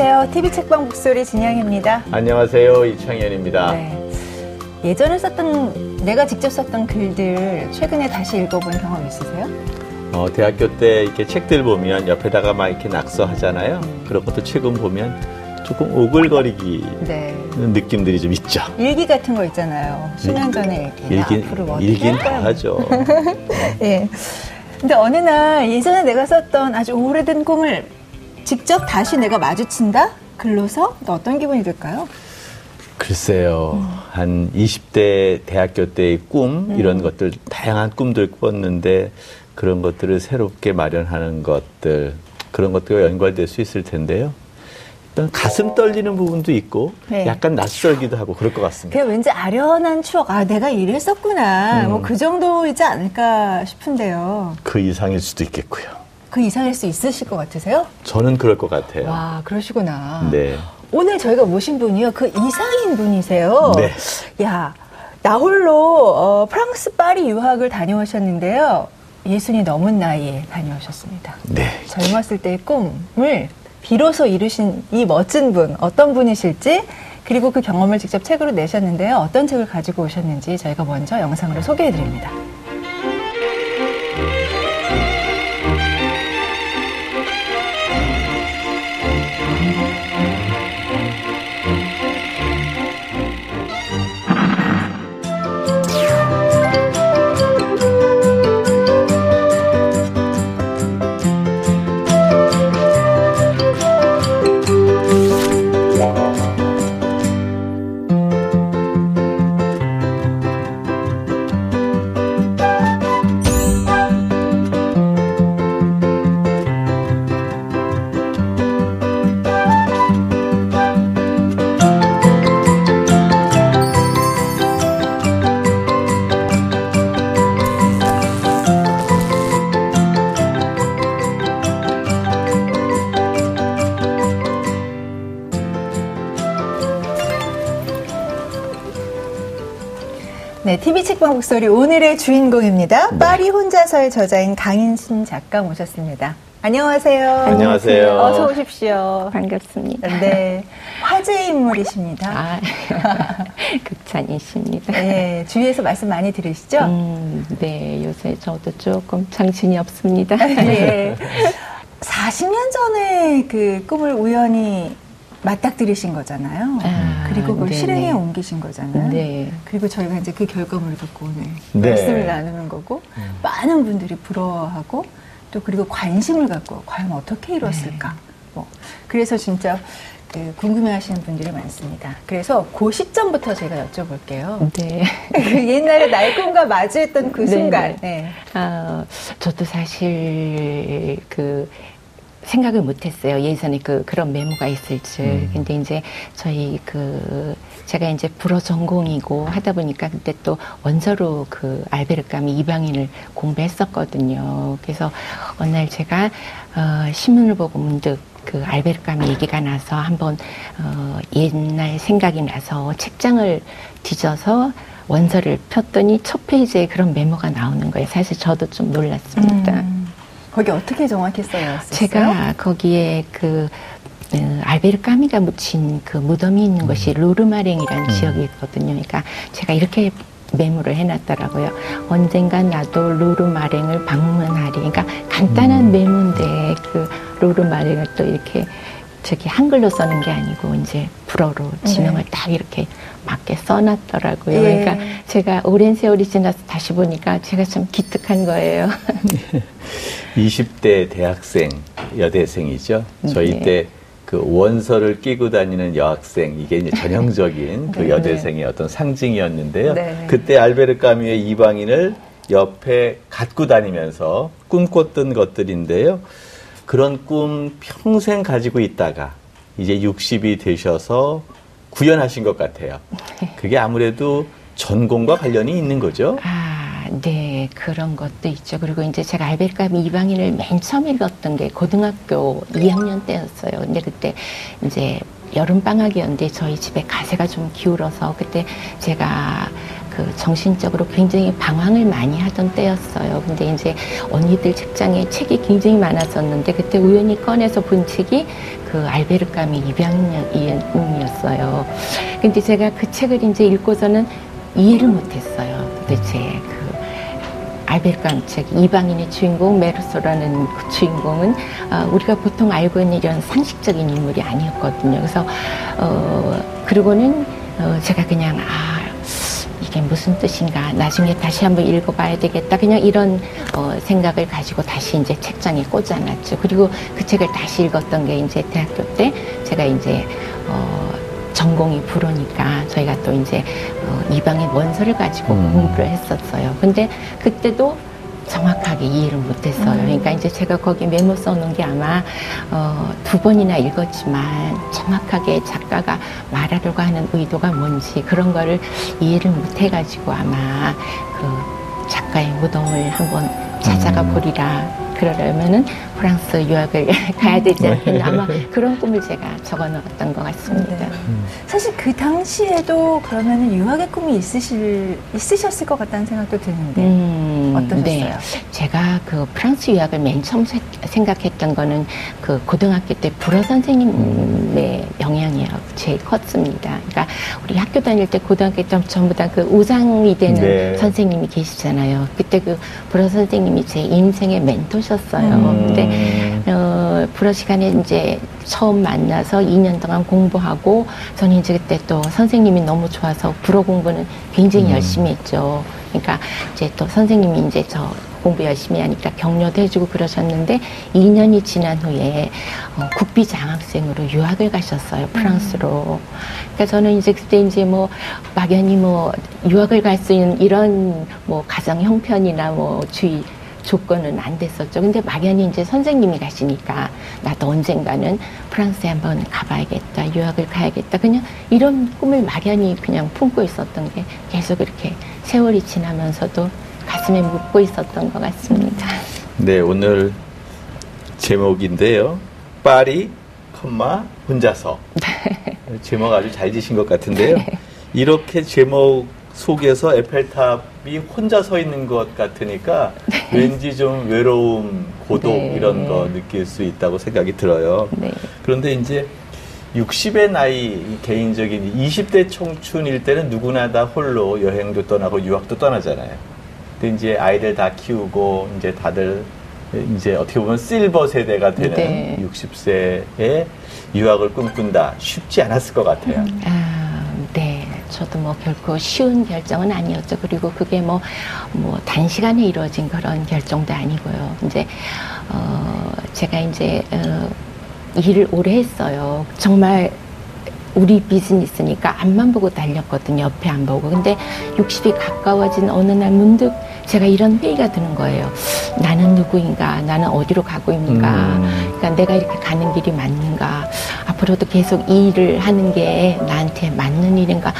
안녕하세요. TV 책방 목소리 진영입니다. 안녕하세요. 이창현입니다. 네. 예전에 썼던 내가 직접 썼던 글들 최근에 다시 읽어본 경험 있으세요? 어, 대학교 때 이렇게 책들 보면 옆에다가 막 이렇게 낙서하잖아요. 음. 그런 것도 최근 보면 조금 오글거리기 네. 느낌들이 좀 있죠. 일기 같은 거 있잖아요. 수년 전에 일기. 일기 앞으로 뭐 일기는 다 하죠. 예. 근데 어느 날 예전에 내가 썼던 아주 오래된 꿈을 직접 다시 내가 마주친다? 글로서 어떤 기분이 들까요? 글쎄요. 음. 한 20대 대학교 때의 꿈, 음. 이런 것들, 다양한 꿈들 꿨는데 그런 것들을 새롭게 마련하는 것들, 그런 것들과 연관될 수 있을 텐데요. 가슴 떨리는 부분도 있고 네. 약간 낯설기도 하고 그럴 것 같습니다. 그 왠지 아련한 추억, 아 내가 이랬었구나, 음. 뭐그 정도이지 않을까 싶은데요. 그 이상일 수도 있겠고요. 그 이상일 수 있으실 것 같으세요? 저는 그럴 것 같아요. 와 그러시구나. 네. 오늘 저희가 모신 분이요, 그 이상인 분이세요. 네. 야 나 홀로 어, 프랑스 파리 유학을 다녀오셨는데요. 예순이 넘은 나이에 다녀오셨습니다. 네. 젊었을 때의 꿈을 비로소 이루신 이 멋진 분 어떤 분이실지 그리고 그 경험을 직접 책으로 내셨는데요. 어떤 책을 가지고 오셨는지 저희가 먼저 영상으로 소개해 드립니다. 목소리 오늘의 주인공입니다. 네. 파리 혼자서의 저자인 강인신 작가 모셨습니다. 안녕하세요. 안녕하세요. 어서 오십시오. 반갑습니다. 네. 화제 인물이십니다. 아, 극찬이십니다. 네, 주위에서 말씀 많이 들으시죠? 음, 네, 요새 저도 조금 정신이 없습니다. 네. 40년 전에 그 꿈을 우연히 맞닥뜨리신 거잖아요. 아, 그리고 그걸 네네. 실행에 옮기신 거잖아요. 네. 그리고 저희가 이제 그 결과물을 갖고 오늘 네. 말씀을 나누는 거고 음. 많은 분들이 부러워하고 또 그리고 관심을 갖고 과연 어떻게 이뤘을까. 네. 뭐 그래서 진짜 그 궁금해하시는 분들이 많습니다. 그래서 그 시점부터 제가 여쭤볼게요. 네. 그 옛날에 날 꿈과 마주했던 그 네. 순간. 네. 아, 저도 사실 그 생각을 못했어요. 예전에 그 그런 메모가 있을 줄. 음. 근데 이제 저희 그 제가 이제 불어 전공이고 하다 보니까 그때 또 원서로 그 알베르카미 이방인을 공부했었거든요. 그래서 어느 날 제가 어, 신문을 보고 문득 그 알베르카미 얘기가 나서 한번 어, 옛날 생각이 나서 책장을 뒤져서 원서를 폈더니 첫 페이지에 그런 메모가 나오는 거예요. 사실 저도 좀 놀랐습니다. 음. 거기 어떻게 정확히 써였어요? 제가 거기에 그 어, 알베르 까미가 묻힌 그 무덤이 있는 것이 루르마랭이라는 음. 지역이 있거든요. 그러니까 제가 이렇게 메모를 해놨더라고요. 언젠간 나도 루르마랭을 방문하리. 그러니까 간단한 음. 메모인데 그 루르마랭을 또 이렇게 저기 한글로 써는 게 아니고 이제 불어로 지명을 네. 딱 이렇게 맞게 써놨더라고요. 예. 그러니까 제가 오랜 세월이 지나서 다시 보니까 제가 참 기특한 거예요. 20대 대학생, 여대생이죠. 저희 네. 때그 원서를 끼고 다니는 여학생, 이게 이제 전형적인 그 네. 여대생의 어떤 상징이었는데요. 네. 그때 알베르 까미의 이방인을 옆에 갖고 다니면서 꿈꿨던 것들인데요. 그런 꿈 평생 가지고 있다가 이제 60이 되셔서 구현하신 것 같아요. 그게 아무래도 전공과 관련이 있는 거죠? 아, 네. 그런 것도 있죠. 그리고 이제 제가 알베르카미 이방인을 맨 처음 읽었던 게 고등학교 2학년 때였어요. 근데 그때 이제 여름방학이었는데 저희 집에 가세가 좀 기울어서 그때 제가 그그 정신적으로 굉장히 방황을 많이 하던 때였어요. 근데 이제 언니들 책장에 책이 굉장히 많았었는데 그때 우연히 꺼내서 본 책이 그 알베르 까미 입양이었어요. 근데 제가 그 책을 이제 읽고서는 이해를 못했어요. 도대체 그 알베르 까미 책 이방인의 주인공 메르소라는 그 주인공은 어, 우리가 보통 알고 있는 이런 상식적인 인물이 아니었거든요. 그래서 어 그러고는 어, 제가 그냥 아 이게 무슨 뜻인가? 나중에 다시 한번 읽어봐야 되겠다. 그냥 이런 어, 생각을 가지고 다시 이제 책장에 꽂아놨죠. 그리고 그 책을 다시 읽었던 게 이제 대학교 때 제가 이제 어, 전공이 불어니까 저희가 또 이제 어, 이방의 원서를 가지고 음. 공부를 했었어요. 근데 그때도 정확하게 이해를 못했어요. 음. 그러니까 이제 제가 거기 메모 써놓은 게 아마 어, 두 번이나 읽었지만 정확하게 작가가 말하려고 하는 의도가 뭔지 그런 거를 이해를 못해가지고 아마 그 작가의 무덤을 한번 찾아가 음. 보리라 그러려면은 프랑스 유학을 가야 되지 않겠나 아마 그런 꿈을 제가 적어놓았던 것 같습니다. 네. 사실 그 당시에도 그러면은 유학의 꿈이 있으실 있으셨을 것 같다는 생각도 드는데 음, 어떠셨어요? 네. 제가 그 프랑스 유학을 맨 처음 생각했던 거는 그 고등학교 때 불어 선생님의 영향이 제일 컸습니다. 그러니까 우리 학교 다닐 때 고등학교 때 전부 다 그 우상이 되는 네. 선생님이 계시잖아요. 그때 그 불어 선생님이 제 인생의 멘토 하셨어요. 음. 근데 어, 불어 시간에 이제 처음 만나서 2년 동안 공부하고 저는 이제 그때 또 선생님이 너무 좋아서 불어 공부는 굉장히 음. 열심히 했죠. 그러니까 이제 또 선생님이 이제 저 공부 열심히 하니까 격려도 해주고 그러셨는데 2년이 지난 후에 어, 국비 장학생으로 유학을 가셨어요 프랑스로. 그러니까 저는 이제 그때 이제 뭐 막연히 뭐 유학을 갈 수 있는 이런 뭐 가정 형편이나 뭐 주의 조건은 안 됐었죠. 근데 막연히 이제 선생님이 가시니까 나도 언젠가는 프랑스에 한번 가봐야겠다. 유학을 가야겠다. 그냥 이런 꿈을 막연히 그냥 품고 있었던 게 계속 이렇게 세월이 지나면서도 가슴에 묻고 있었던 것 같습니다. 네, 오늘 제목인데요. 파리, 컴마, 혼자서. 네. 제목 아주 잘 지신 것 같은데요. 네. 이렇게 제목 속에서 에펠탑이 혼자 서 있는 것 같으니까 네. 왠지 좀 외로움, 고독 네. 이런 거 느낄 수 있다고 생각이 들어요. 네. 그런데 이제 60의 나이 개인적인 20대 청춘일 때는 누구나 다 홀로 여행도 떠나고 유학도 떠나잖아요. 근데 이제 아이들 다 키우고 이제 다들 이제 어떻게 보면 실버 세대가 되는 네. 60세에 유학을 꿈꾼다 쉽지 않았을 것 같아요. 음. 아, 네. 저도 뭐 결코 쉬운 결정은 아니었죠. 그리고 그게 뭐, 뭐 단시간에 이루어진 그런 결정도 아니고요. 이제, 어, 제가 이제, 어, 일을 오래 했어요. 정말 우리 비즈니스니까 앞만 보고 달렸거든요. 옆에 안 보고. 근데 60이 가까워진 어느 날 문득 제가 이런 회의가 드는 거예요. 나는 누구인가? 나는 어디로 가고 있는가? 음. 그러니까 내가 이렇게 가는 길이 맞는가? 앞으로도 계속 이 일을 하는 게 나한테 맞는 일인가?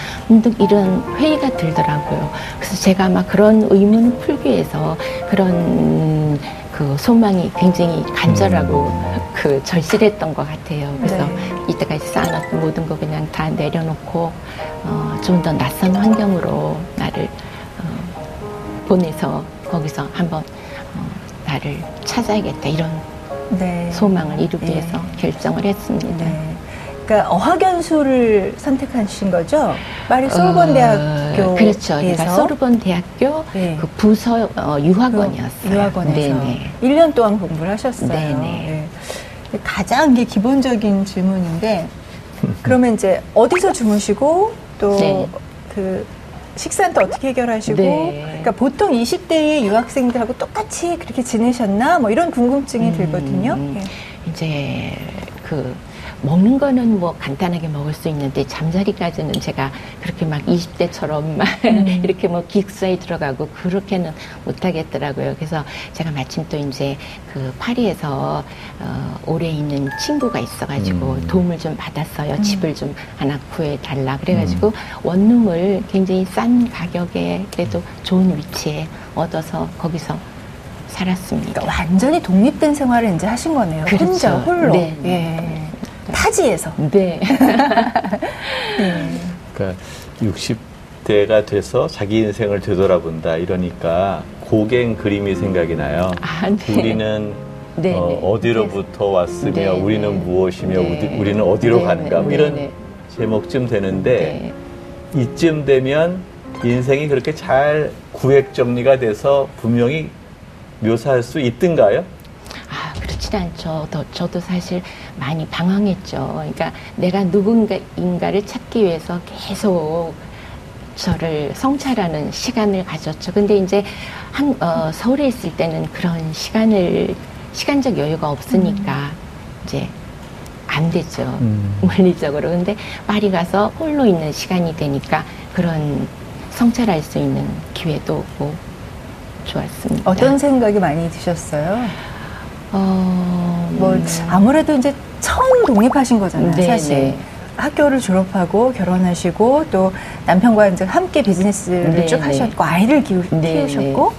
이런 회의가 들더라고요. 그래서 제가 아마 그런 의문을 풀기 위해서 그런 그 소망이 굉장히 간절하고 음. 그 절실했던 것 같아요. 그래서 네. 이때까지 쌓아놨던 모든 거 그냥 다 내려놓고 어, 좀 더 낯선 환경으로 나를 보내서 거기서 한번 어, 나를 찾아야겠다 이런 네. 소망을 이루기 네. 위해서 결정을 했습니다. 네. 그러니까 어학연수를 선택하신 거죠? 파리 소르본 어, 대학교 그렇죠. 그러니까 소르본 대학교 네. 그 부서 어, 유학원이었어요. 유학원에서 네네. 1년 동안 공부를 하셨어요. 네네. 네. 가장 게 기본적인 질문인데 그러면 이제 어디서 주무시고 또그 네. 식사는 또 어떻게 해결하시고 네. 그러니까 보통 20대의 유학생들하고 똑같이 그렇게 지내셨나 뭐 이런 궁금증이 음, 들거든요. 예. 이제 그 먹는 거는 뭐 간단하게 먹을 수 있는데 잠자리까지는 제가 그렇게 막 20대처럼 막 음. 이렇게 뭐 기숙사에 들어가고 그렇게는 못 하겠더라고요. 그래서 제가 마침 또 이제 그 파리에서 어, 오래 있는 친구가 있어가지고 음. 도움을 좀 받았어요. 음. 집을 좀 하나 구해달라. 그래가지고 음. 원룸을 굉장히 싼 가격에 그래도 좋은 위치에 얻어서 거기서 살았습니다. 그러니까 완전히 독립된 생활을 이제 하신 거네요. 그렇죠. 혼자 홀로. 네. 예. 타지에서. 네. 네. 그러니까 60 20대가 돼서 자기 인생을 되돌아본다 이러니까 고갱 그림이 생각이 나요. 아, 네. 우리는 네, 어, 네. 디로부터 왔으며 네, 우리는 네. 무엇이며 네. 우리는 어디로 가는가 뭐 이런 제목쯤 되는데 이쯤 되면 인생이 그렇게 잘 구획 정리가 돼서 분명히 묘사할 수 있든가요? 아, 그렇진 않죠. 더, 저도 사실 많이 방황했죠. 그러니까 내가 누군가인가를 찾기 위해서 계속 저를 성찰하는 시간을 가졌죠. 근데 이제 한, 어, 서울에 있을 때는 그런 시간을, 시간적 여유가 없으니까 음. 이제 안 되죠. 음. 물리적으로. 근데 파리 가서 홀로 있는 시간이 되니까 그런 성찰할 수 있는 기회도 오고 좋았습니다. 어떤 생각이 많이 드셨어요? 어, 뭐, 아무래도 이제 처음 독립하신 거잖아요, 네, 사실. 네. 학교를 졸업하고 결혼하시고 또 남편과 이제 함께 비즈니스를 네, 쭉 네. 하셨고 아이를 키우, 네, 키우 셨고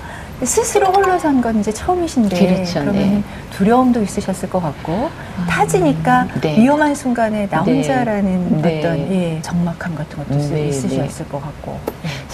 스스로 홀로 산 건 이제 처음이신데 그렇죠, 그러면 네. 두려움도 있으셨을 것 같고 아, 타지니까 네. 위험한 순간에 나 네. 혼자라는 네. 어떤 예, 적막함 같은 것도 네, 있으셨을 것 같고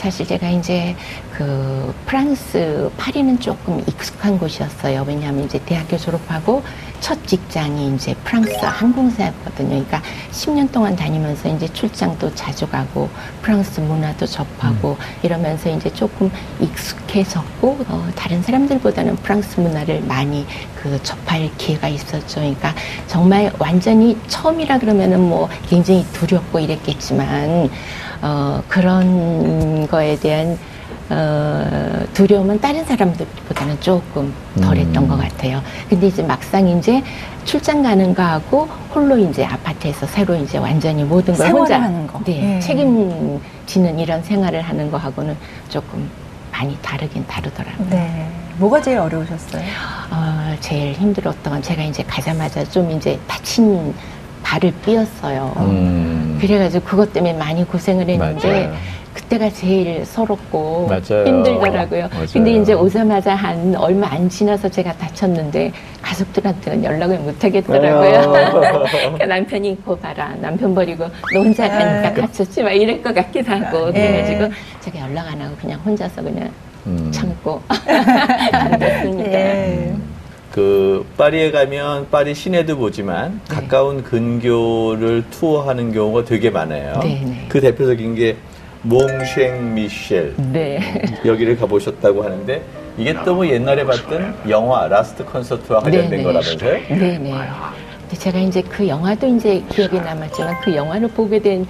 사실 제가 이제 그 프랑스 파리는 조금 익숙한 곳이었어요 왜냐하면 이제 대학교 졸업하고 첫 직장이 이제 프랑스 항공사였거든요. 그러니까 10년 동안 다니면서 이제 출장도 자주 가고 프랑스 문화도 접하고 음. 이러면서 이제 조금 익숙해졌고 어, 다른 사람들보다는 프랑스 문화를 많이 그 접할 기회가 있었죠. 그러니까 정말 완전히 처음이라 그러면은 뭐 굉장히 두렵고 이랬겠지만 어, 그런 거에 대한 어, 두려움은 다른 사람들보다는 조금 덜했던 음. 것 같아요. 근데 이제 막상 이제 출장 가는 거하고 홀로 이제 아파트에서 새로 이제 완전히 모든 걸 혼자 하는 거. 네, 네. 책임지는 이런 생활을 하는 거하고는 조금 많이 다르긴 다르더라고요. 네. 뭐가 제일 어려우셨어요? 어, 제일 힘들었던 건 제가 이제 가자마자 좀 이제 다친 발을 삐었어요. 음. 그래가지고 그것 때문에 많이 고생을 했는데 맞아요. 그때가 제일 서럽고 맞아요. 힘들더라고요. 맞아요. 근데 이제 오자마자 한 얼마 안 지나서 제가 다쳤는데 가족들한테는 연락을 못 하겠더라고요. 그러니까 남편이 이거 봐라. 남편 버리고 너 혼자 가니까 네. 다쳤지 막 이럴 것 같기도 하고 네. 그래가지고 제가 연락 안 하고 그냥 혼자서 그냥 음. 참고 안 됐습니다. 네. 음. 그 파리에 가면 파리 시내도 보지만 네. 가까운 근교를 투어하는 경우가 되게 많아요. 네, 네. 그 대표적인 게 몽쉥 미셸 네. 여기를 가보셨다고 하는데 이게 또 뭐 옛날에 봤던 영화 라스트 콘서트와 관련된 네네. 거라면서요? 네네. 제가 이제 그 영화도 이제 기억에 남았지만 그 영화를 보게 된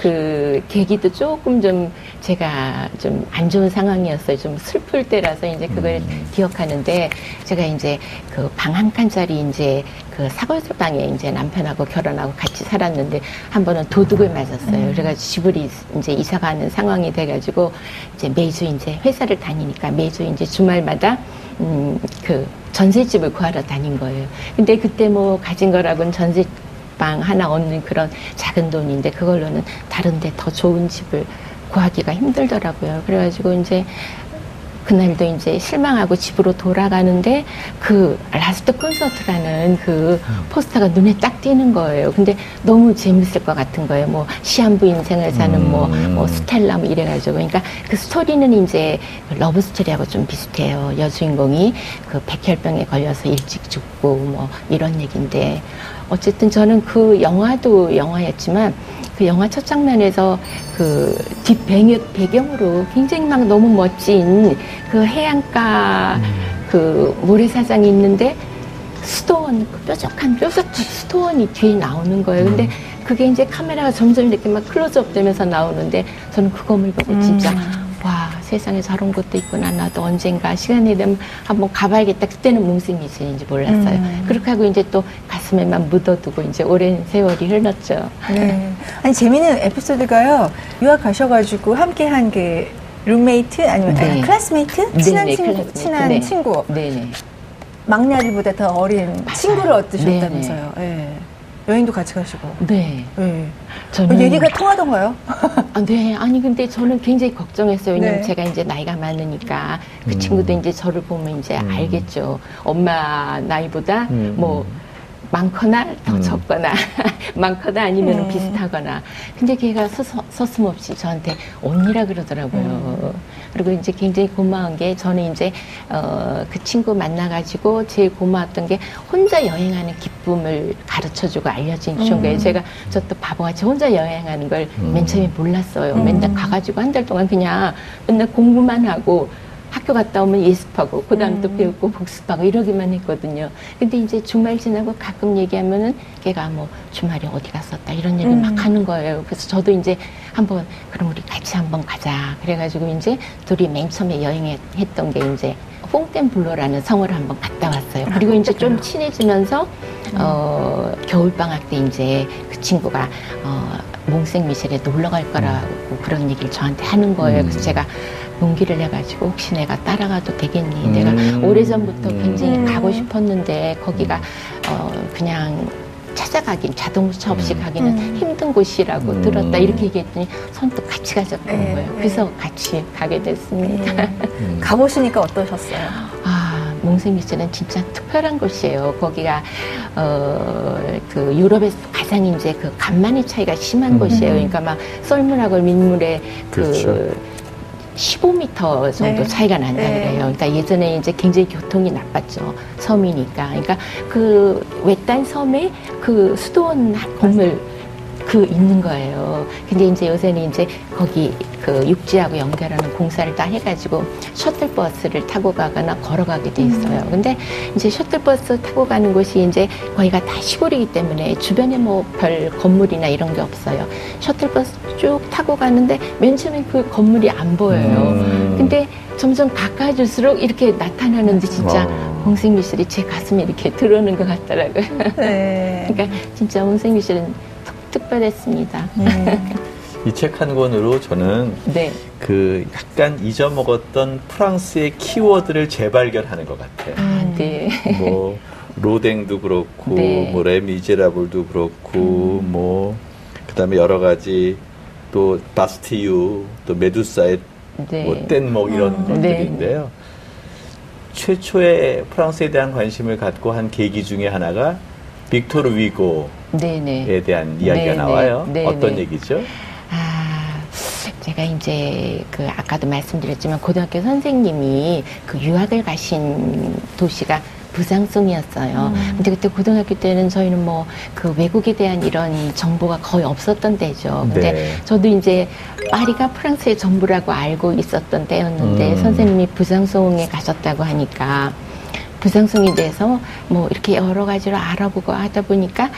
그 계기도 조금 좀 제가 좀 안 좋은 상황이었어요. 좀 슬플 때라서 이제 그걸 음. 기억하는데 제가 이제 그 방 한 칸짜리 이제 그 사글세 방에 이제 남편하고 결혼하고 같이 살았는데 한 번은 도둑을 맞았어요. 음. 그래가지고 집을 이제 이사 가는 상황이 돼가지고 이제 매주 이제 회사를 다니니까 매주 이제 주말마다 음 그 전셋집을 구하러 다닌 거예요. 근데 그때 뭐 가진 거라고는 전셋 방 하나 얻는 그런 작은 돈인데 그걸로는 다른데 더 좋은 집을 구하기가 힘들더라고요. 그래가지고 이제 그날도 이제 실망하고 집으로 돌아가는데 그 라스트 콘서트라는 그 포스터가 눈에 딱 띄는 거예요. 근데 너무 재밌을 것 같은 거예요. 뭐 시한부 인생을 사는 뭐, 뭐 스텔라 뭐 이래가지고 그러니까 그 스토리는 이제 러브 스토리하고 좀 비슷해요. 여주인공이 그 백혈병에 걸려서 일찍 죽고 뭐 이런 얘기인데 어쨌든 저는 그 영화도 영화였지만 그 영화 첫 장면에서 그 뒷배경, 배경으로 굉장히 막 너무 멋진 그 해안가 음. 그 모래사장이 있는데 수도원, 그 뾰족한 뾰족한 수도원이 뒤에 나오는 거예요. 근데 음. 그게 이제 카메라가 점점 이렇게 막 클로즈업 되면서 나오는데 저는 그 건물 보고 진짜 음. 와 세상에 저런 곳도 있구나 나도 언젠가 시간이 되면 한번 가봐야겠다 그때는 몽생미셸인지 몰랐어요 음. 그렇게 하고 이제 또 가슴에만 묻어두고 이제 오랜 세월이 흘렀죠 네. 아니 재미있는 에피소드가요 유학 가셔가지고 함께한 그 룸메이트 아니면 네. 아, 클래스메이트 친한 네네, 친구 클래스메이트. 친한 네. 친구 네네. 막내 아들보다 더 어린 맞아요. 친구를 얻으셨다면서요 네. 여행도 같이 가시고. 네. 네. 저는 얘기가 통하던가요? 아, 네. 아니 근데 저는 굉장히 걱정했어요. 왜냐면 네. 제가 이제 나이가 많으니까 그 음. 친구도 이제 저를 보면 이제 음. 알겠죠. 엄마 나이보다 음. 뭐. 많거나 더 음. 적거나 많거나 아니면 음. 비슷하거나 근데 걔가 서서, 서슴없이 저한테 언니라 그러더라고요. 음. 그리고 이제 굉장히 고마운 게 저는 이제 어, 그 친구 만나가지고 제일 고마웠던 게 혼자 여행하는 기쁨을 가르쳐주고 알려준 음. 거예요. 제가 저 또 바보같이 혼자 여행하는 걸맨 음. 처음에 몰랐어요. 맨날 음. 가가지고 한 달 동안 그냥 맨날 공부만 하고 학교 갔다 오면 예습하고 그 다음 음. 또 배우고 복습하고 이러기만 했거든요. 근데 이제 주말 지나고 가끔 얘기하면은 걔가 뭐 주말에 어디 갔었다 이런 얘기 음. 막 하는 거예요. 그래서 저도 이제 한번 그럼 우리 같이 한번 가자. 그래가지고 이제 둘이 맨 처음에 여행했던 게 이제 퐁텐블로라는 성을 한번 갔다 왔어요. 그리고 아, 이제 좀 친해지면서 음. 어 겨울 방학 때 이제 그 친구가 어 몽생 미셸에 놀러 갈 거라고 그런 얘기를 저한테 하는 거예요. 그래서 음. 제가 용기를 내가지고 혹시 내가 따라가도 되겠니? 음. 내가 오래전부터 굉장히 음. 가고 싶었는데 거기가 어 그냥 찾아가긴 자동차 없이 음. 가기는 음. 힘든 곳이라고 음. 들었다 이렇게 얘기했더니 선뜻 같이 가자는 네, 거예요. 네. 그래서 같이 가게 됐습니다. 네. 가보시니까 어떠셨어요? 아 몽생미스는 진짜 특별한 곳이에요. 거기가 어 그 유럽에서 가장 이제 그 간만의 차이가 심한 곳이에요. 그러니까 막 썰물하고 민물의 그 그렇죠. 15m 정도 네. 차이가 난다 네. 그래요. 그러니까 예전에 이제 굉장히 교통이 나빴죠. 섬이니까. 그러니까 그 외딴 섬에 그 수도원 건물 그 있는 거예요. 근데 이제 요새는 이제 거기 그 육지하고 연결하는 공사를 다 해가지고 셔틀버스를 타고 가거나 걸어가게 돼 있어요. 음. 근데 이제 셔틀버스 타고 가는 곳이 이제 거기가 다 시골이기 때문에 주변에 뭐 별 건물이나 이런 게 없어요. 셔틀버스 쭉 타고 가는데 맨 처음에 그 건물이 안 보여요. 음. 근데 점점 가까워질수록 이렇게 나타나는데 진짜 어. 홍생미술이 제 가슴에 이렇게 들어오는 것 같더라고요. 네. 그러니까 진짜 홍생미술은 특별했습니다. 네. 이책 한 권으로 저는 네. 그 약간 잊어먹었던 프랑스의 키워드를 재발견하는 것 같아요. 아, 네. 뭐 로댕도 그렇고 네. 뭐 레미제라블도 그렇고 음. 뭐 그다음에 여러 가지 또 바스티유 또 메두사의 네. 뭐 뗏목 이런 음. 것들인데요. 최초의 프랑스에 대한 관심을 갖고 한 계기 중에 하나가 빅토르 위고에 네네. 대한 이야기가 네네. 나와요. 네네. 어떤 얘기죠? 아, 제가 이제 그 아까도 말씀드렸지만 고등학교 선생님이 그 유학을 가신 도시가 부상송이었어요. 음. 근데 그때 고등학교 때는 저희는 뭐 그 외국에 대한 이런 정보가 거의 없었던 때죠. 근데 네. 저도 이제 파리가 프랑스의 전부라고 알고 있었던 때였는데 음. 선생님이 부상송에 가셨다고 하니까 부상성에 대해서 뭐 이렇게 여러 가지로 알아보고 하다 보니까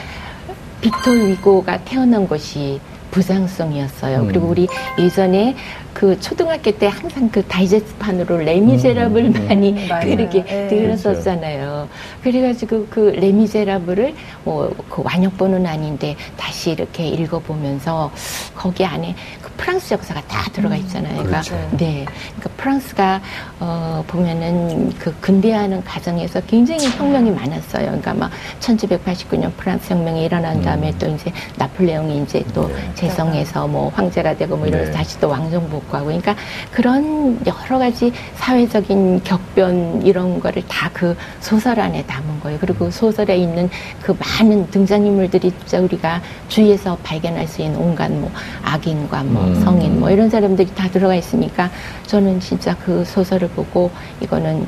빅토 위고가 태어난 곳이 부상성이었어요. 음. 그리고 우리 예전에 그 초등학교 때 항상 그 다이제스트판으로 레미제라블 음. 많이 음. 그렇게 네. 들었었잖아요. 그래가지고 그 레미제라블을 뭐그 완역본은 아닌데 다시 이렇게 읽어보면서 거기 안에 그 프랑스 역사가 다 들어가 음. 있잖아요. 그러니까 그렇죠. 네, 그러니까 프랑스가 어 보면은 그 근대화하는 과정에서 굉장히 혁명이 많았어요. 그러니까 막 1789년 프랑스 혁명이 일어난 다음에 음. 또 이제 나폴레옹이 이제 또 네. 재성에서 뭐 황제가 되고 뭐 이러면서 네. 다시 또 왕정복 복구하고 그러니까 그런 여러 가지 사회적인 격변 이런 거를 다 그 소설 안에 담은 거예요. 그리고 소설에 있는 그 많은 등장인물들이 진짜 우리가 주위에서 발견할 수 있는 온갖 뭐 악인과 뭐 음. 성인 뭐 이런 사람들이 다 들어가 있으니까 저는 진짜 그 소설을 보고 이거는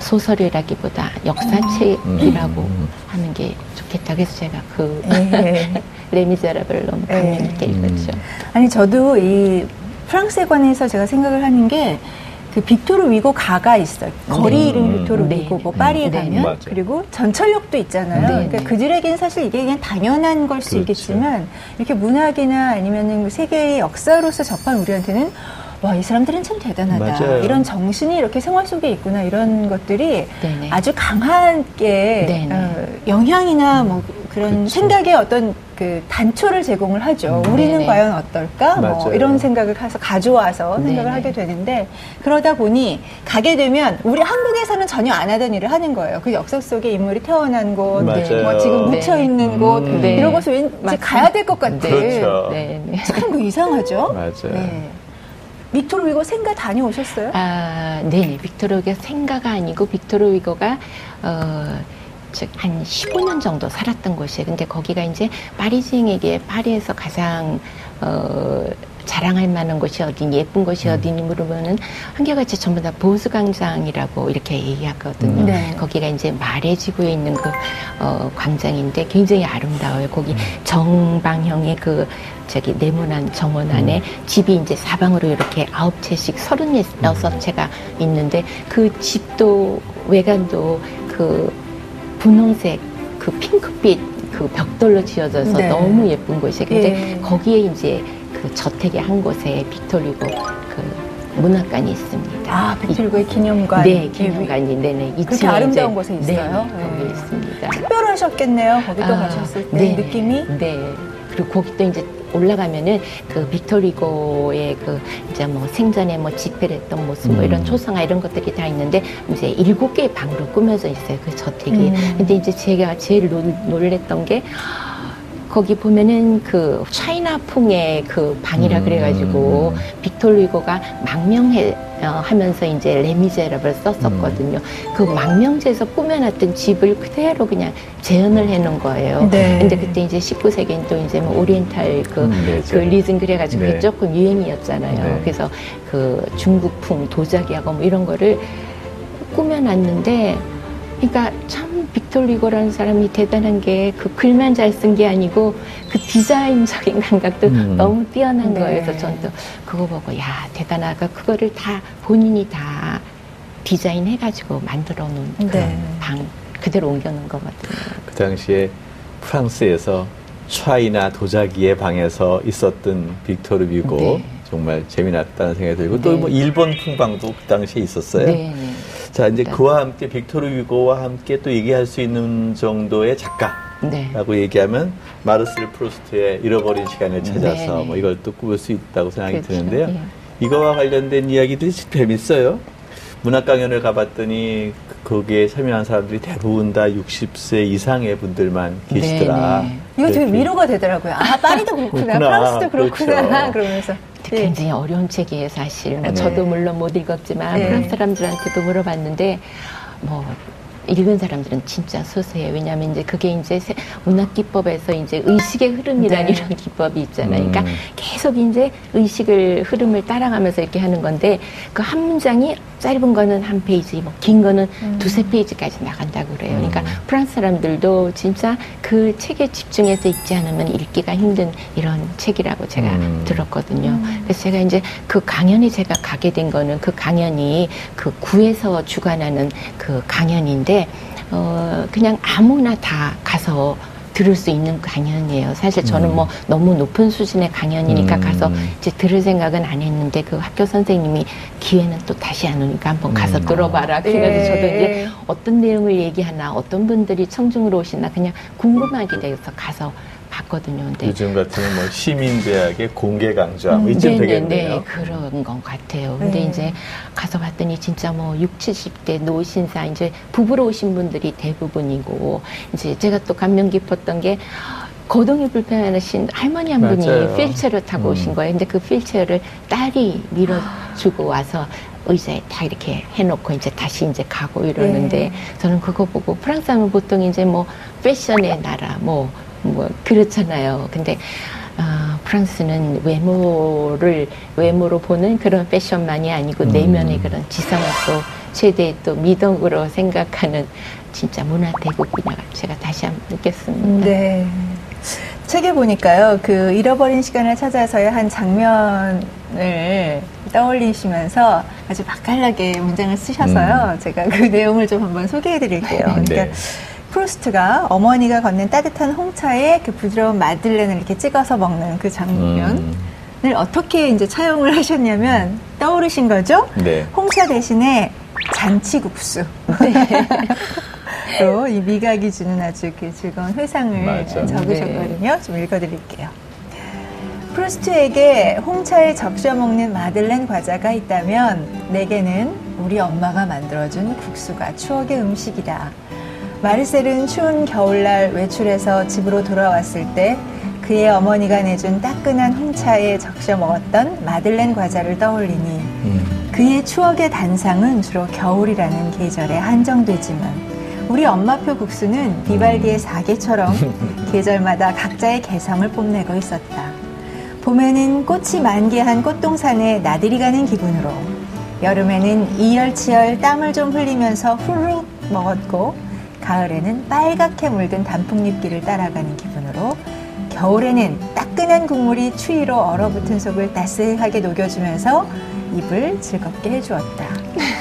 소설이라기보다 역사책이라고 음. 하는 게 좋겠다. 그래서 제가 그 네. 레미제라블 너무 감명 깊게 네. 읽었죠. 아니 저도 이 프랑스에 관해서 제가 생각을 하는 게 그 빅토르 위고 가가 있어요. 거리 음. 이름 빅토르 네. 위고 뭐 파리에 음. 네. 가면 네. 그리고 전철역도 있잖아요. 네. 그러니까 그들에겐 사실 이게 그냥 당연한 걸수 그렇죠. 있겠지만 이렇게 문학이나 아니면은 세계의 역사로서 접한 우리한테는 와, 이 사람들은 참 대단하다. 맞아요. 이런 정신이 이렇게 생활 속에 있구나. 이런 것들이 네네. 아주 강하게 어, 영향이나 뭐 그런 그치. 생각의 어떤 그 단초를 제공을 하죠. 음, 우리는 네네. 과연 어떨까? 뭐 맞아요. 뭐 이런 생각을 해서 가져와서 생각을 네네. 하게 되는데 그러다 보니 가게 되면 우리 한국에서는 전혀 안 하던 일을 하는 거예요. 그 역사 속에 인물이 태어난 곳, 뭐 지금 묻혀 있는 곳 음, 네. 이런 곳을 왠지 맞습니다. 가야 될 것 같아. 그렇죠. 참 이상하죠. 맞아요. 네. 빅토르 위고 생가 다녀오셨어요? 아, 네. 빅토르 위고 생가가 아니고 빅토르 위고가 어 즉한 15년 정도 살았던 곳이에요. 근데 거기가 이제 파리지에게 파리에서 가장 어 자랑할 만한 곳이 어디니 예쁜 곳이 음. 어디니 물으면은 한결같이 전부 다 보수광장이라고 이렇게 얘기하거든요. 네. 거기가 이제 마레지구에 있는 그 어, 광장인데 굉장히 아름다워요. 거기 음. 정방형의 그 저기 네모난 정원 안에 음. 집이 이제 사방으로 이렇게 아홉 채씩 서른 여섯 음. 채가 있는데 그 집도 외관도 그 분홍색 그 핑크빛 그 벽돌로 지어져서 네. 너무 예쁜 곳이에요. 근데 예. 거기에 이제 그 저택의 한 곳에 빅토리고 그 문학관이 있습니다. 아, 빅토리고의 기념관. 네, 기념관이 네네. 그렇게 아름다운 곳에 있어요. 네, 거기 네. 있습니다. 특별하셨겠네요. 거기도 아, 가셨을 때 네, 느낌이. 네. 그리고 거기도 이제 올라가면은 그 빅토리고의 그 이제 뭐 생전에 뭐 집회를 했던 모습 뭐 이런 음. 초상화 이런 것들이 다 있는데 이제 일곱 개의 방으로 꾸며져 있어요 그 저택이. 음. 근데 이제 제가 제일 놀랬던 게 거기 보면은 그 차이나풍의 그 방이라 음. 그래가지고 빅토르 리고가 망명해 어, 하면서 이제 레미제라블 썼었거든요. 음. 그 망명지에서 꾸며놨던 집을 그대로 그냥 재현을 해놓은 거예요. 네. 근데 그때 이제 19세기엔 또 이제 뭐 오리엔탈 그, 음, 네, 그 리즘 그래가지고 네. 조금 유행이었잖아요. 네. 그래서 그 중국풍 도자기하고 뭐 이런 거를 꾸며놨는데 그러니까 참 빅tor 리고라는 사람이 대단한 게 그 글만 잘 쓴 게 아니고 그 디자인적인 감각도 음. 너무 뛰어난 네. 거예요. 그래서 저는 또 그거 보고 야 대단하다. 그거를 다 본인이 다 디자인해가지고 만들어 놓은 네. 방 그대로 옮겨놓은 거거든요. 그 당시에 프랑스에서 차이나 도자기의 방에서 있었던 빅토르 위고 네. 정말 재미났다는 생각이 들고 네. 또 뭐 일본풍 방도 그 당시에 있었어요. 네. 네. 자, 이제 네. 그와 함께 빅토르 위고와 함께 또 얘기할 수 있는 정도의 작가라고 네. 얘기하면 마르셀 프루스트의 잃어버린 시간을 찾아서 네. 뭐 이걸 또 꾸밀 수 있다고 생각이 그렇죠. 드는데요. 예. 이거와 관련된 이야기들이 재밌어요. 문학 강연을 가봤더니 거기에 참여한 사람들이 대부분 다 60세 이상의 분들만 계시더라. 네네. 이거 되게 위로가 되더라고요. 아, 파리도 그렇구나, 그렇구나. 프랑스도 그렇구나, 그렇죠. 그러면서. 네. 굉장히 어려운 책이에요, 사실. 뭐 네. 저도 물론 못 읽었지만 네. 프랑스 사람들한테도 물어봤는데 뭐 읽은 사람들은 진짜 소수예요. 왜냐하면 이제 그게 이제 문학 기법에서 이제 의식의 흐름이라는 네. 이런 기법이 있잖아요. 그러니까 음. 계속 이제 의식을 흐름을 따라가면서 이렇게 하는 건데 그 한 문장이 짧은 거는 한 페이지, 뭐 긴 거는 음. 두세 페이지까지 나간다고 그래요. 그러니까 음. 프랑스 사람들도 진짜 그 책에 집중해서 읽지 않으면 읽기가 힘든 이런 책이라고 제가 음. 들었거든요. 음. 그래서 제가 이제 그 강연에 제가 가게 된 거는 그 강연이 그 구에서 주관하는 그 강연인데 어 그냥 아무나 다 가서 들을 수 있는 강연이에요. 사실 저는 음. 뭐 너무 높은 수준의 강연이니까 음. 가서 이제 들을 생각은 안 했는데 그 학교 선생님이 기회는 또 다시 안 오니까 한번 가서 음. 들어봐라. 그래서 네. 저도 이제 어떤 내용을 얘기하나 어떤 분들이 청중으로 오시나 그냥 궁금하게 돼서 가서 봤거든요. 근데 요즘 같은 뭐 시민대학의 공개 강좌 뭐 이쯤 되겠네요. 네, 그런 것 같아요. 근데 네. 이제 가서 봤더니 진짜 뭐 6, 70대 노신사 이제 부부로 오신 분들이 대부분이고 이제 제가 또 감명 깊었던 게 거동이 불편하신 할머니 한 분이 맞아요. 휠체어를 타고 음. 오신 거예요. 근데 그 휠체어를 딸이 밀어주고 와서 의자에 다 이렇게 해놓고 이제 다시 이제 가고 이러는데 네. 저는 그거 보고 프랑스 하면 보통 이제 뭐 패션의 나라 뭐 뭐 그렇잖아요. 근데 아, 프랑스는 외모를 외모로 보는 그런 패션만이 아니고 음. 내면의 그런 지성을 또 최대의 또 미덕으로 생각하는 진짜 문화 대국이라 제가 다시 한번 느꼈습니다. 네. 책에 보니까요, 그 잃어버린 시간을 찾아서의 한 장면을 떠올리시면서 아주 맛깔나게 문장을 쓰셔서요. 음. 제가 그 내용을 좀 한번 소개해 드릴게요. 네. 그러니까 프로스트가 어머니가 건넨 따뜻한 홍차에 그 부드러운 마들렌을 이렇게 찍어서 먹는 그 장면을 음. 어떻게 이제 차용을 하셨냐면 떠오르신 거죠? 네. 홍차 대신에 잔치국수. 네. 이 미각이 주는 아주 그 즐거운 회상을 맞아. 적으셨거든요. 네. 좀 읽어드릴게요. 프루스트에게 홍차에 적셔 먹는 마들렌 과자가 있다면 내게는 우리 엄마가 만들어준 국수가 추억의 음식이다. 마르셀은 추운 겨울날 외출해서 집으로 돌아왔을 때 그의 어머니가 내준 따끈한 홍차에 적셔 먹었던 마들렌 과자를 떠올리니 음. 그의 추억의 단상은 주로 겨울이라는 계절에 한정되지만 우리 엄마표 국수는 비발디의 사계처럼 계절마다 각자의 개성을 뽐내고 있었다. 봄에는 꽃이 만개한 꽃동산에 나들이 가는 기분으로 여름에는 이열치열 땀을 좀 흘리면서 후루룩 먹었고 가을에는 빨갛게 물든 단풍잎길을 따라가는 기분으로 겨울에는 따끈한 국물이 추위로 얼어붙은 속을 따스하게 녹여주면서 입을 즐겁게 해주었다.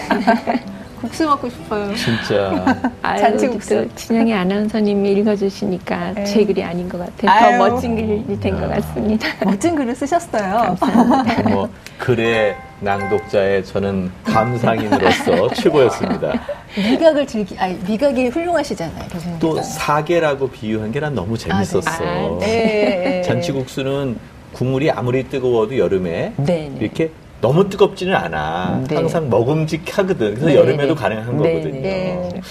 국수 먹고 싶어요. 진짜. 잔치국수. 진영이 아나운서님이 읽어주시니까 에이. 제 글이 아닌 것 같아요. 더 멋진 글이 된 것 같습니다. 멋진 글을 쓰셨어요. 감사합니다. 뭐 글의 낭독자의 저는 감상인으로서 최고였습니다. 미각을 즐기, 아니, 미각이 훌륭하시잖아요, 교수님. 또 사계라고 비유한 게 난 너무 재밌었어. 아, 네. 아, 네. 잔치국수는 국물이 아무리 뜨거워도 여름에 네, 네. 이렇게 너무 뜨겁지는 않아. 네. 항상 먹음직하거든. 그래서 네, 여름에도 네. 가능한 거거든요. 네.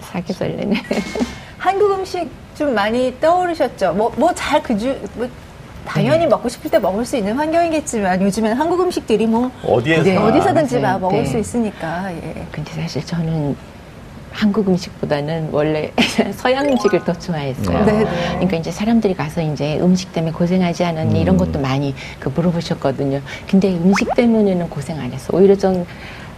사계설레네. 한국 음식 좀 많이 떠오르셨죠? 뭐, 뭐 잘 그주, 뭐 당연히 네. 먹고 싶을 때 먹을 수 있는 환경이겠지만 요즘에는 한국 음식들이 뭐 어디에서 네, 어디서든지 막 먹을 수 있으니까. 예. 근데 사실 저는 한국 음식보다는 원래 서양 음식을 더 좋아했어요. 네, 네. 그러니까 이제 사람들이 가서 이제 음식 때문에 고생하지 않았니 음. 이런 것도 많이 그 물어보셨거든요. 근데 음식 때문에는 고생 안 했어. 오히려 전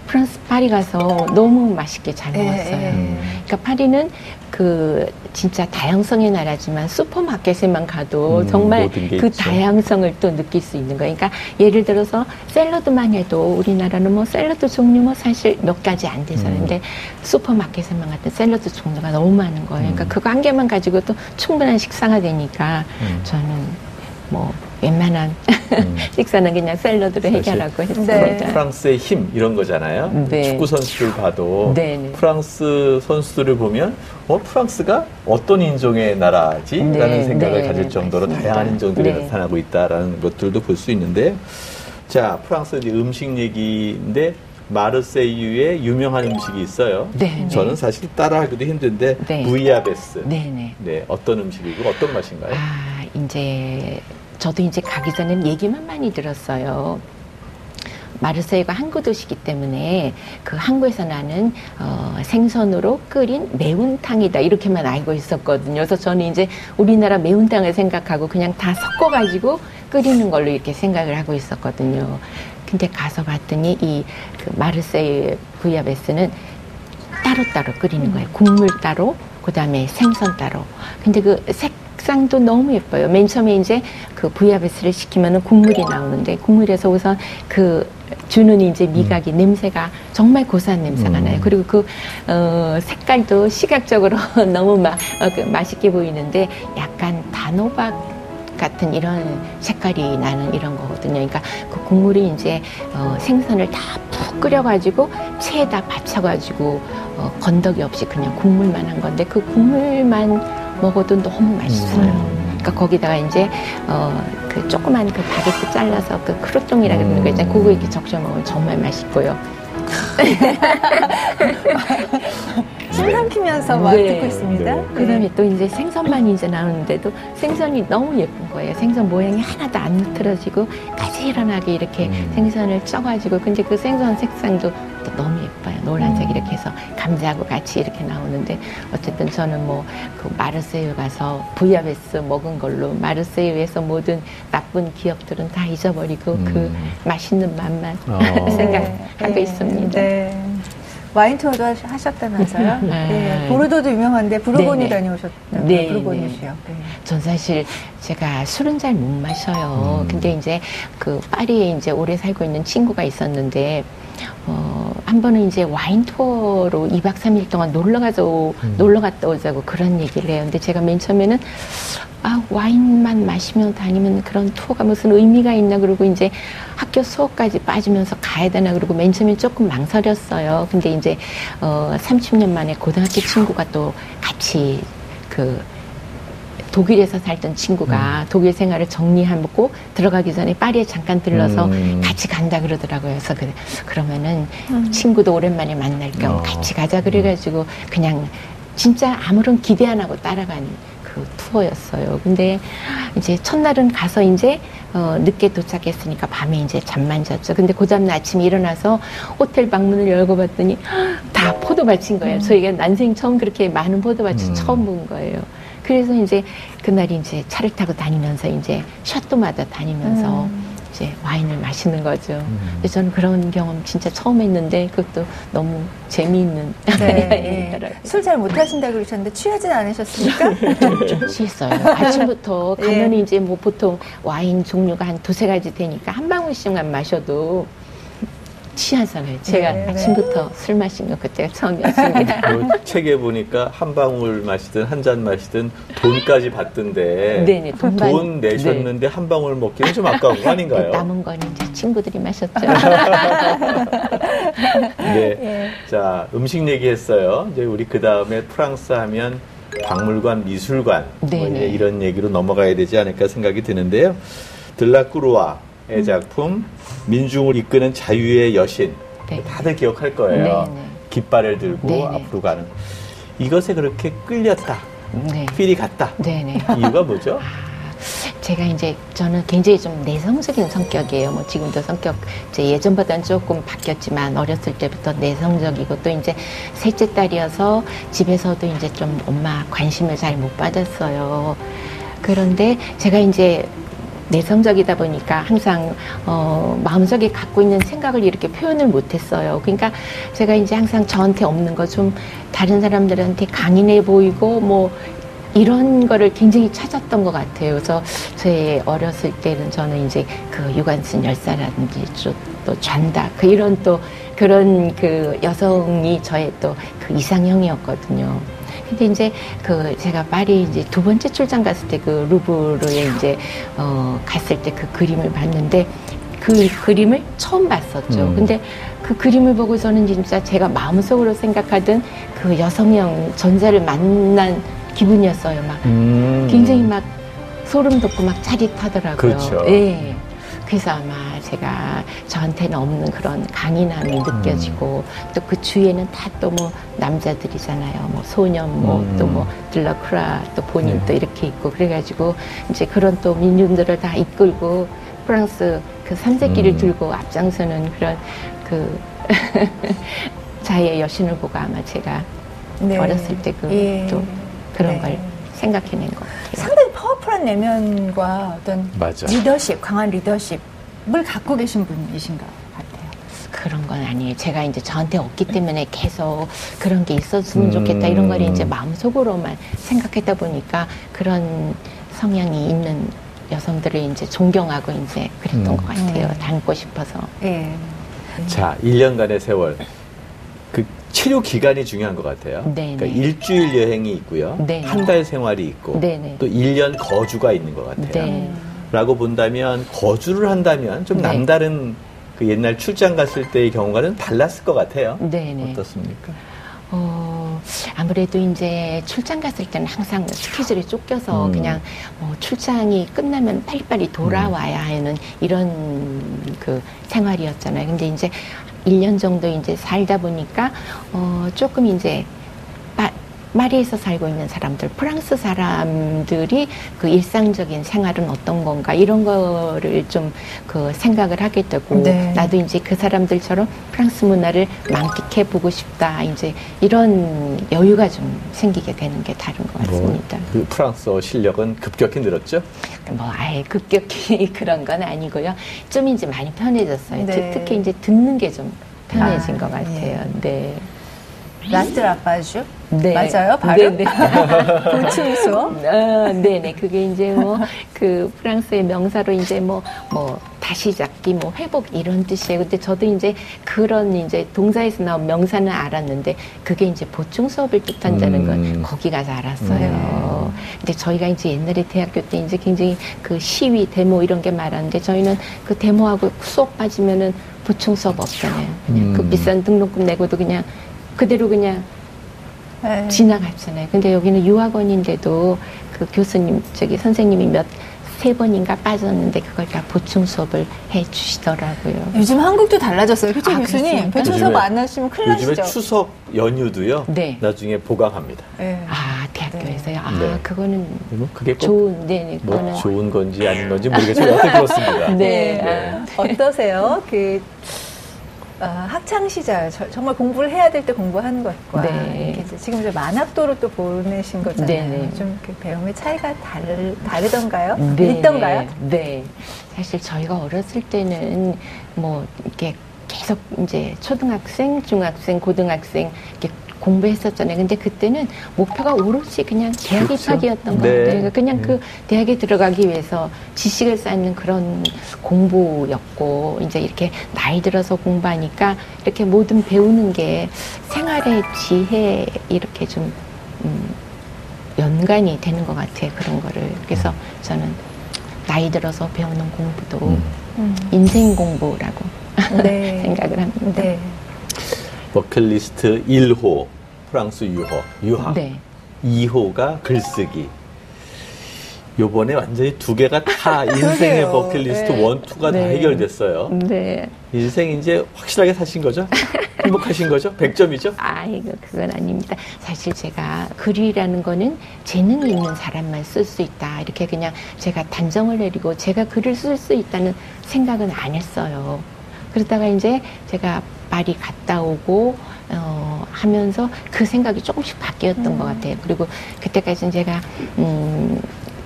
프랑스 파리 가서 너무 맛있게 잘 네, 먹었어요. 음. 그러니까 파리는 그 진짜 다양성의 나라지만 슈퍼마켓에만 가도 음, 정말 그 있죠. 다양성을 또 느낄 수 있는 거예요. 그러니까 예를 들어서 샐러드만 해도 우리나라는 뭐 샐러드 종류 뭐 사실 몇 가지 안 되잖아요. 음. 슈퍼마켓에만 갔던 샐러드 종류가 너무 많은 거예요. 그러니까 음. 그거 한 개만 가지고도 충분한 식사가 되니까 음. 저는 뭐 웬만한 음. 식사는 그냥 샐러드로 해결하고 했습니다. 네. 프랑스의 힘 이런 거잖아요. 네. 축구 선수들 봐도 네, 네. 프랑스 선수들을 보면 어 프랑스가 어떤 인종의 나라지라는 네, 생각을 네, 가질 정도로 맞습니다. 다양한 인종들이 나타나고 있다라는 것들도 볼 수 있는데 자 프랑스 이제 음식 얘기인데 마르세유의 유명한 음식이 있어요. 네, 저는 사실 따라하기도 힘든데 부이아베스. 네, 네. 어떤 음식이고 어떤 맛인가요? 아, 이제 저도 이제 가기 전엔 얘기만 많이 들었어요. 마르세유가 항구 도시기 때문에 그 항구에서 나는 어, 생선으로 끓인 매운탕이다 이렇게만 알고 있었거든요. 그래서 저는 이제 우리나라 매운탕을 생각하고 그냥 다 섞어가지고 끓이는 걸로 이렇게 생각을 하고 있었거든요. 근데 가서 봤더니 이 그 마르세유 부야베스는 따로따로 끓이는 거예요. 국물 따로, 그 다음에 생선 따로. 근데 그 색, 색상도 너무 예뻐요. 맨 처음에 이제 그 부야베스를 시키면은 국물이 나오는데 국물에서 우선 그 주는 이제 미각이 음. 냄새가 정말 고소한 냄새가 음. 나요. 그리고 그 어, 색깔도 시각적으로 너무 마, 어, 그 맛있게 보이는데 약간 단호박 같은 이런 색깔이 나는 이런 거거든요. 그러니까 그 국물이 이제 어, 생선을 다 푹 끓여가지고 체에다 받쳐가지고 어, 건더기 없이 그냥 국물만 한 건데 그 국물만 먹어도 너무 맛있어요. 음. 그러니까 거기다가 이제 어 그 조그만 그 바게트 잘라서 그 크루똥이라 그러는 거 있잖아요. 그거 이렇게 적셔 먹으면 정말 맛있고요. 침 삼키면서 막 네. 듣고 있습니다. 네. 그다음에 또 이제 생선만 이제 나오는데도 생선이 너무 예쁜 거예요. 생선 모양이 하나도 안 흐트러지고 가지런하게 이렇게 음. 생선을 쪄가지고 근데 그 생선 색상도 또 너무 예뻐요. 노란색 음. 이렇게 해서 감자하고 같이 이렇게 나오는데 어쨌든 저는 뭐 그 마르세유 가서 부야베스 먹은 걸로 마르세유에서 모든 나쁜 기억들은 다 잊어버리고 그 음. 그 맛있는 맛만 어. 생각하고 네. 있습니다. 네. 와인 투어도 하셨다면서요? 네. 네. 보르도도 유명한데 부르고니 네, 네. 다녀오셨다고요? 네. 부르고니시요. 네. 전 사실 제가 술은 잘 못 마셔요. 음. 근데 이제 그 파리에 이제 오래 살고 있는 친구가 있었는데 어, 한 번은 이제 와인 투어로 2박 3일 동안 놀러 가서 음. 놀러 갔다 오자고 그런 얘기를 해요. 근데 제가 맨 처음에는 아, 와인만 마시며 다니면 그런 투어가 무슨 의미가 있나 그러고 이제 학교 수업까지 빠지면서 가야 되나 그러고 맨 처음에 조금 망설였어요. 근데 이제 어 30년 만에 고등학교 친구가 또 같이 그 독일에서 살던 친구가 음. 독일 생활을 정리하고 들어가기 전에 파리에 잠깐 들러서 음. 같이 간다 그러더라고요. 그래서 그, 그러면은 음. 친구도 오랜만에 만날 겸 어. 같이 가자 그래가지고 그냥 진짜 아무런 기대 안 하고 따라간 그 투어였어요. 근데 이제 첫날은 가서 이제 어, 늦게 도착했으니까 밤에 이제 잠만 잤죠. 근데 그 다음날 아침에 일어나서 호텔 방문을 열고 봤더니 다 포도 포도밭인 거예요. 음. 저희가 난생 처음 그렇게 많은 포도밭을 음. 처음 본 거예요. 그래서 이제 그날 이제 차를 타고 다니면서 이제 셔도마다 다니면서 음. 이제 와인을 마시는 거죠. 음. 근데 저는 그런 경험 진짜 처음 했는데 그것도 너무 재미있는 네, 네. 술잘 못하신다 그러셨는데 취하진 않으셨습니까? 좀, 좀 취했어요. 아침부터 가면 네. 이제 뭐 보통 와인 종류가 한 두세 가지 되니까 한 방울씩만 마셔도 취하잖아요. 제가 네, 네. 아침부터 술 마신 거 그때가 처음이었습니다. 그 책에 보니까 한 방울 마시든 한 잔 마시든 돈까지 받던데 네네, 돈, 돈 내셨는데 네. 한 방울 먹기는 좀 아까운 거 아닌가요? 남은 건 이제 친구들이 마셨죠. 네. 예. 자, 음식 얘기했어요. 이제 우리 그 다음에 프랑스 하면 박물관, 미술관 뭐 이런 얘기로 넘어가야 되지 않을까 생각이 드는데요. 들라크루아 의 작품 민중을 이끄는 자유의 여신 네. 다들 기억할 거예요. 네, 네. 깃발을 들고 네, 네. 앞으로 가는 이것에 그렇게 끌렸다. 네. 필이 갔다. 이유가 뭐죠? 아, 제가 이제 저는 굉장히 좀 내성적인 성격이에요. 뭐 지금도 성격 이제 예전보다는 조금 바뀌었지만 어렸을 때부터 내성적이고 또 이제 셋째 딸이어서 집에서도 이제 좀 엄마 관심을 잘 못 받았어요. 그런데 제가 이제 내성적이다 보니까 항상 어, 마음속에 갖고 있는 생각을 이렇게 표현을 못했어요. 그러니까 제가 이제 항상 저한테 없는 거 좀 다른 사람들한테 강인해 보이고 뭐 이런 거를 굉장히 찾았던 것 같아요. 그래서 제 어렸을 때는 저는 이제 그 유관순 열사라든지 또 잔다 그 이런 또 그런 그 여성이 저의 또 그 이상형이었거든요. 근데 이제 그 제가 파리 이제 두 번째 출장 갔을 때 그 루브르에 이제 어 갔을 때 그 그림을 봤는데 그 그림을 처음 봤었죠. 음. 근데 그 그림을 보고서는 진짜 제가 마음속으로 생각하던 그 여성형 전자를 만난 기분이었어요. 막 음. 굉장히 막 소름 돋고 막 짜릿하더라고요. 그렇죠. 예. 그래서 아마 제가 저한테는 없는 그런 강인함이 음. 느껴지고 음. 또그 주위에는 다 또 뭐 남자들이잖아요. 뭐 소년 뭐 또뭐 음. 들라크라 또 본인 네. 또 이렇게 있고 그래가지고 이제 그런 또 민중들을 다 이끌고 프랑스 그 삼세끼를 음. 들고 앞장서는 그런 그 자의 여신을 보고 아마 제가 네. 어렸을 때 그또 예. 그런 네. 걸 생각해낸 것 같아요. 상당히 파워풀한 내면과 어떤 맞아. 리더십, 강한 리더십 을 갖고 계신 분이신가 같아요. 그런 건 아니에요. 제가 이제 저한테 없기 때문에 계속 그런 게 있었으면 좋겠다 이런 걸 이제 음. 마음속으로만 생각했다 보니까 그런 성향이 있는 여성들을 이제 존경하고 이제 그랬던 음. 것 같아요. 음. 닮고 싶어서. 예. 자, 1년간의 세월. 그 치료 기간이 중요한 것 같아요. 네네. 그러니까 일주일 여행이 있고요. 한 달 생활이 있고 네네. 또 1년 거주가 있는 것 같아요. 네. 라고 본다면 거주를 한다면 좀 네. 남다른 그 옛날 출장 갔을 때의 경우가는 달랐을 것 같아요. 네네. 어떻습니까? 어, 아무래도 이제 출장 갔을 때는 항상 스케줄이 쫓겨서 음. 그냥 뭐 출장이 끝나면 빨리빨리 돌아와야 하는 이런 그 생활이었잖아요. 근데 이제 1년 정도 이제 살다 보니까 어 조금 이제 파리에서 살고 있는 사람들, 프랑스 사람들이 그 일상적인 생활은 어떤 건가 이런 거를 좀 그 생각을 하게 되고 네. 나도 이제 그 사람들처럼 프랑스 문화를 만끽해 보고 싶다 이제 이런 여유가 좀 생기게 되는 게 다른 것 같습니다. 뭐, 그 프랑스어 실력은 급격히 늘었죠? 뭐 아예 급격히 그런 건 아니고요. 좀 이제 많이 편해졌어요. 네. 특히 이제 듣는 게 좀 편해진 아, 것 같아요. 네. 네. 라스트 라파주? 네. 맞아요? 바로? 네네. 보충 수업? 아, 네네. 그게 이제 뭐, 그 프랑스의 명사로 이제 뭐, 뭐, 다시 잡기, 뭐, 회복 이런 뜻이에요. 근데 저도 이제 그런 이제 동사에서 나온 명사는 알았는데 그게 이제 보충 수업을 뜻한다는 건 음. 거기 가서 알았어요. 음. 근데 저희가 이제 옛날에 대학교 때 이제 굉장히 그 시위, 데모 이런 게 많았는데 저희는 그 데모하고 수업 빠지면은 보충 수업 없잖아요. 그냥 그 음. 그 비싼 등록금 내고도 그냥 그대로 그냥 네. 지나갔잖아요. 근데 여기는 유학원인데도 그 교수님, 저기 선생님이 몇, 세 번인가 빠졌는데 그걸 다 보충 수업을 해 주시더라고요. 요즘 한국도 달라졌어요. 그렇죠, 아, 교수님? 보충 수업 안 하시면 큰일 요즘에 나시죠? 추석 연휴도요. 네. 나중에 보강합니다. 네. 아, 대학교에서요? 네. 아, 네. 그거는 뭐 그게 좋은, 네, 뭐 그거는. 좋은 건지 아닌 건지 모르겠지만 어떻게 그렇습니다. 네. 네. 아, 어떠세요? 그 어, 학창 시절 저, 정말 공부를 해야 될 때 공부하는 것과 네. 이렇게 지금 이제 만학도로 또 보내신 거잖아요. 네. 좀 그 배움의 차이가 다르, 다르던가요? 네. 있던가요? 네. 사실 저희가 어렸을 때는 뭐 이렇게 계속 이제 초등학생, 중학생, 고등학생 이렇게 공부했었잖아요. 근데 그때는 목표가 오롯이 그냥 대학 그렇죠. 입학이었던 네. 것 같아요. 그러니까 그냥 네. 그 대학에 들어가기 위해서 지식을 쌓는 그런 공부였고, 이제 이렇게 나이 들어서 공부하니까 이렇게 모든 배우는 게 생활의 지혜 이렇게 좀, 음, 연관이 되는 것 같아요. 그런 거를. 그래서 저는 나이 들어서 배우는 공부도 음. 인생 공부라고 네. 생각을 합니다. 네. 버클리스트 1호 프랑스 유호 유학 네. 2호가 글쓰기 요번에 완전히 두 개가 다 인생의 버킷리스트 네. 원, 투가 네. 다 해결됐어요. 네. 인생 이제 확실하게 사신 거죠? 행복하신 거죠? 100점이죠? 아, 이거 그건 아닙니다. 사실 제가 글이라는 거는 재능이 있는 사람만 쓸 수 있다. 이렇게 그냥 제가 단정을 내리고 제가 글을 쓸 수 있다는 생각은 안 했어요. 그러다가 이제 제가 말이 갔다 오고 어, 하면서 그 생각이 조금씩 바뀌었던 음. 것 같아요. 그리고 그때까지는 제가 음,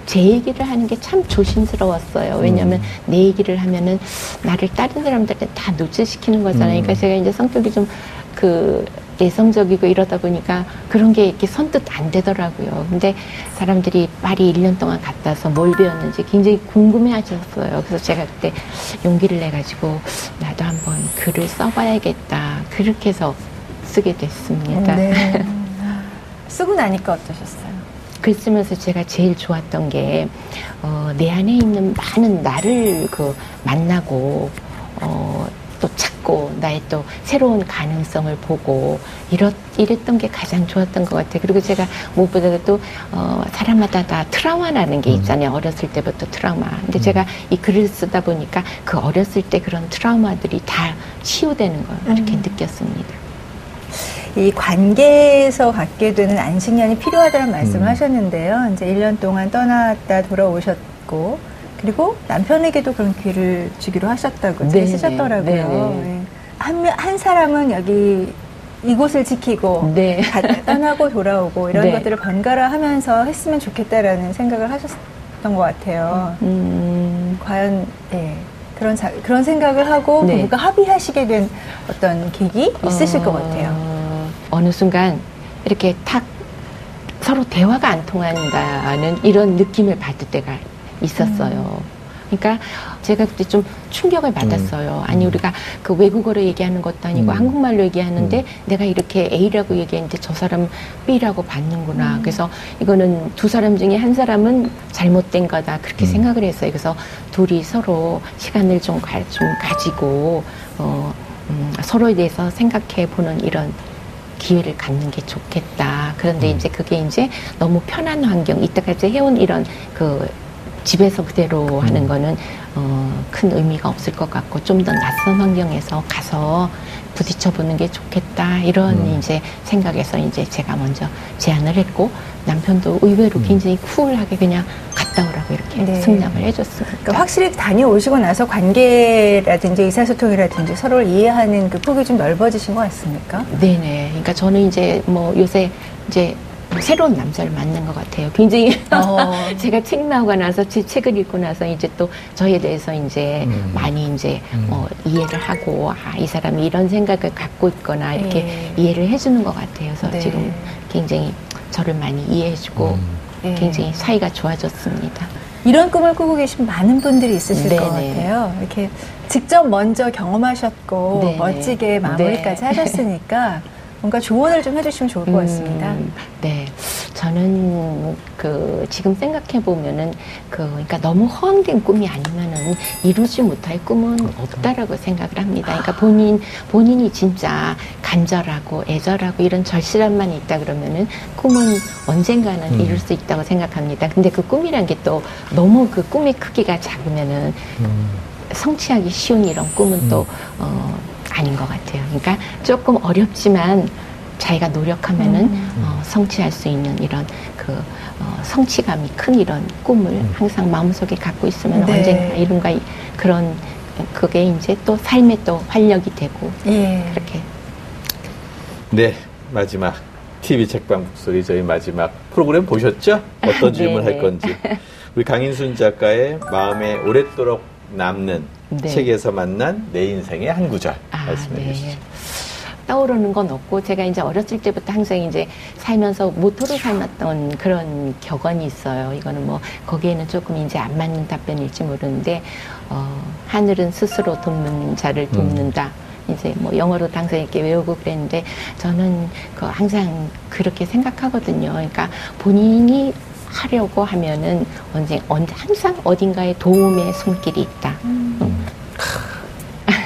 제 얘기를 하는 게 참 조심스러웠어요. 왜냐하면 음. 내 얘기를 하면은 나를 다른 사람들한테 다 노출시키는 거잖아요. 그러니까 음. 제가 이제 성격이 좀 그 내성적이고 이러다 보니까 그런 게 이렇게 선뜻 안 되더라고요. 근데 사람들이 파리 1년 동안 갔다 와서 뭘 배웠는지 굉장히 궁금해 하셨어요. 그래서 제가 그때 용기를 내가지고 나도 한번 글을 써봐야겠다. 그렇게 해서 쓰게 됐습니다. 네. 쓰고 나니까 어떠셨어요? 글 쓰면서 제가 제일 좋았던 게, 어, 내 안에 있는 많은 나를 그 만나고, 어, 또 찾고, 나의 또 새로운 가능성을 보고, 이렇, 이랬던 게 가장 좋았던 것 같아요. 그리고 제가 무엇보다도 또, 어, 사람마다 다 트라우마라는 게 음. 있잖아요. 음. 어렸을 때부터 트라우마. 근데 음. 제가 이 글을 쓰다 보니까 그 어렸을 때 그런 트라우마들이 다 치유되는 걸 이렇게 음. 느꼈습니다. 이 관계에서 갖게 되는 안식년이 필요하다는 말씀을 음. 하셨는데요. 이제 1년 동안 떠났다 돌아오셨고, 그리고 남편에게도 그런 기회를 주기로 하셨다고 네, 쓰셨더라고요. 네, 네. 예. 한, 한 사람은 여기 이곳을 지키고 네. 떠나고 돌아오고 이런 네. 것들을 번갈아 하면서 했으면 좋겠다라는 생각을 하셨던 것 같아요. 음. 과연 예, 그런 자, 그런 생각을 하고 네. 부부가 합의하시게 된 어떤 계기 있으실 어... 것 같아요. 어느 순간 이렇게 탁 서로 대화가 안 통한다는 이런 느낌을 받을 때가 있었어요. 음. 그러니까 제가 그때 좀 충격을 받았어요. 음. 아니 우리가 그 외국어로 얘기하는 것도 아니고 음. 한국말로 얘기하는데 음. 내가 이렇게 A라고 얘기했는데 저 사람 B라고 받는구나. 음. 그래서 이거는 두 사람 중에 한 사람은 잘못된 거다 그렇게 음. 생각을 했어요. 그래서 둘이 서로 시간을 좀, 가, 좀 가지고 어, 서로에 대해서 생각해 보는 이런 기회를 갖는 게 좋겠다. 그런데 음. 이제 그게 이제 너무 편한 환경, 이때까지 해온 이런 그 집에서 그대로 하는 음. 거는 어, 큰 의미가 없을 것 같고 좀 더 낯선 환경에서 가서 부딪혀 보는 게 좋겠다 이런 음. 이제 생각에서 이제 제가 먼저 제안을 했고 남편도 의외로 음. 굉장히 쿨하게 그냥 갔다 오라고 이렇게 네. 승낙을 해줬습니다. 그러니까 확실히 다녀오시고 나서 관계라든지 의사소통이라든지 서로를 이해하는 그 폭이 좀 넓어지신 것 같습니까? 네네. 그러니까 저는 이제 뭐 요새 이제 새로운 남자를 만난 것 같아요. 굉장히 어. 제가 책 나오고 나서 제 책을 읽고 나서 이제 또 저에 대해서 이제 음. 많이 이제 음. 어, 이해를 하고 아, 이 사람이 이런 생각을 갖고 있거나 이렇게 네. 이해를 해주는 것 같아요. 그래서 네. 지금 굉장히 저를 많이 이해해주고 음. 네. 굉장히 사이가 좋아졌습니다. 이런 꿈을 꾸고 계신 많은 분들이 있으실 네네. 것 같아요. 이렇게 직접 먼저 경험하셨고 네네. 멋지게 마무리까지 네. 하셨으니까 뭔가 조언을 좀 해주시면 좋을 것 같습니다. 음, 네. 저는 그 지금 생각해 보면은 그 그러니까 너무 허황된 꿈이 아니면은 이루지 못할 꿈은 그렇죠. 없다라고 생각을 합니다. 그러니까 본인 본인이 진짜 간절하고 애절하고 이런 절실함만 있다 그러면은 꿈은 언젠가는 음. 이룰 수 있다고 생각합니다. 근데 그 꿈이란 게 또 너무 그 꿈의 크기가 작으면은 음. 성취하기 쉬운 이런 꿈은 음. 또 어, 아닌 것 같아요. 그러니까 조금 어렵지만 자기가 노력하면은 음. 어, 성취할 수 있는 이런 그 어, 성취감이 큰 이런 꿈을 음. 항상 마음속에 갖고 있으면 네. 언젠가 이룬가 그런 그게 이제 또 삶의 또 활력이 되고 예. 그렇게. 네 마지막 TV 책방 목소리 저희 마지막 프로그램 보셨죠? 어떤 질문 할 네. 건지 우리 강인순 작가의 마음에 오랫도록 남는 네. 책에서 만난 내 인생의 한 구절 아, 말씀해 네. 주시죠. 떠오르는 건 없고 제가 이제 어렸을 때부터 항상 이제 살면서 모토로 삼았던 그런 격언이 있어요. 이거는 뭐 거기에는 조금 이제 안 맞는 답변일지 모르는데 어, 하늘은 스스로 돕는 자를 음. 돕는다. 음. 이제 뭐 영어로 당장 이렇게 외우고 그랬는데 저는 그 항상 그렇게 생각하거든요. 그러니까 본인이 하려고 하면은 언제 언제 항상 어딘가에 도움의 손길이 있다. 음. 음.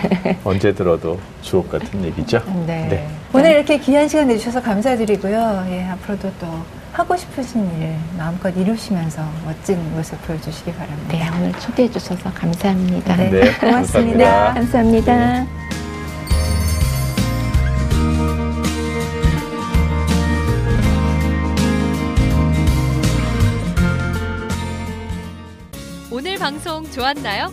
언제 들어도 주옥 같은 얘기죠. 네. 네. 오늘 이렇게 귀한 시간 내주셔서 감사드리고요. 예, 앞으로도 또 하고 싶으신 일 마음껏 이루시면서 멋진 모습 보여주시기 바랍니다. 네, 오늘 초대해 주셔서 감사합니다. 네, 네 고맙습니다. 감사합니다. 감사합니다. 네. 오늘 방송 좋았나요?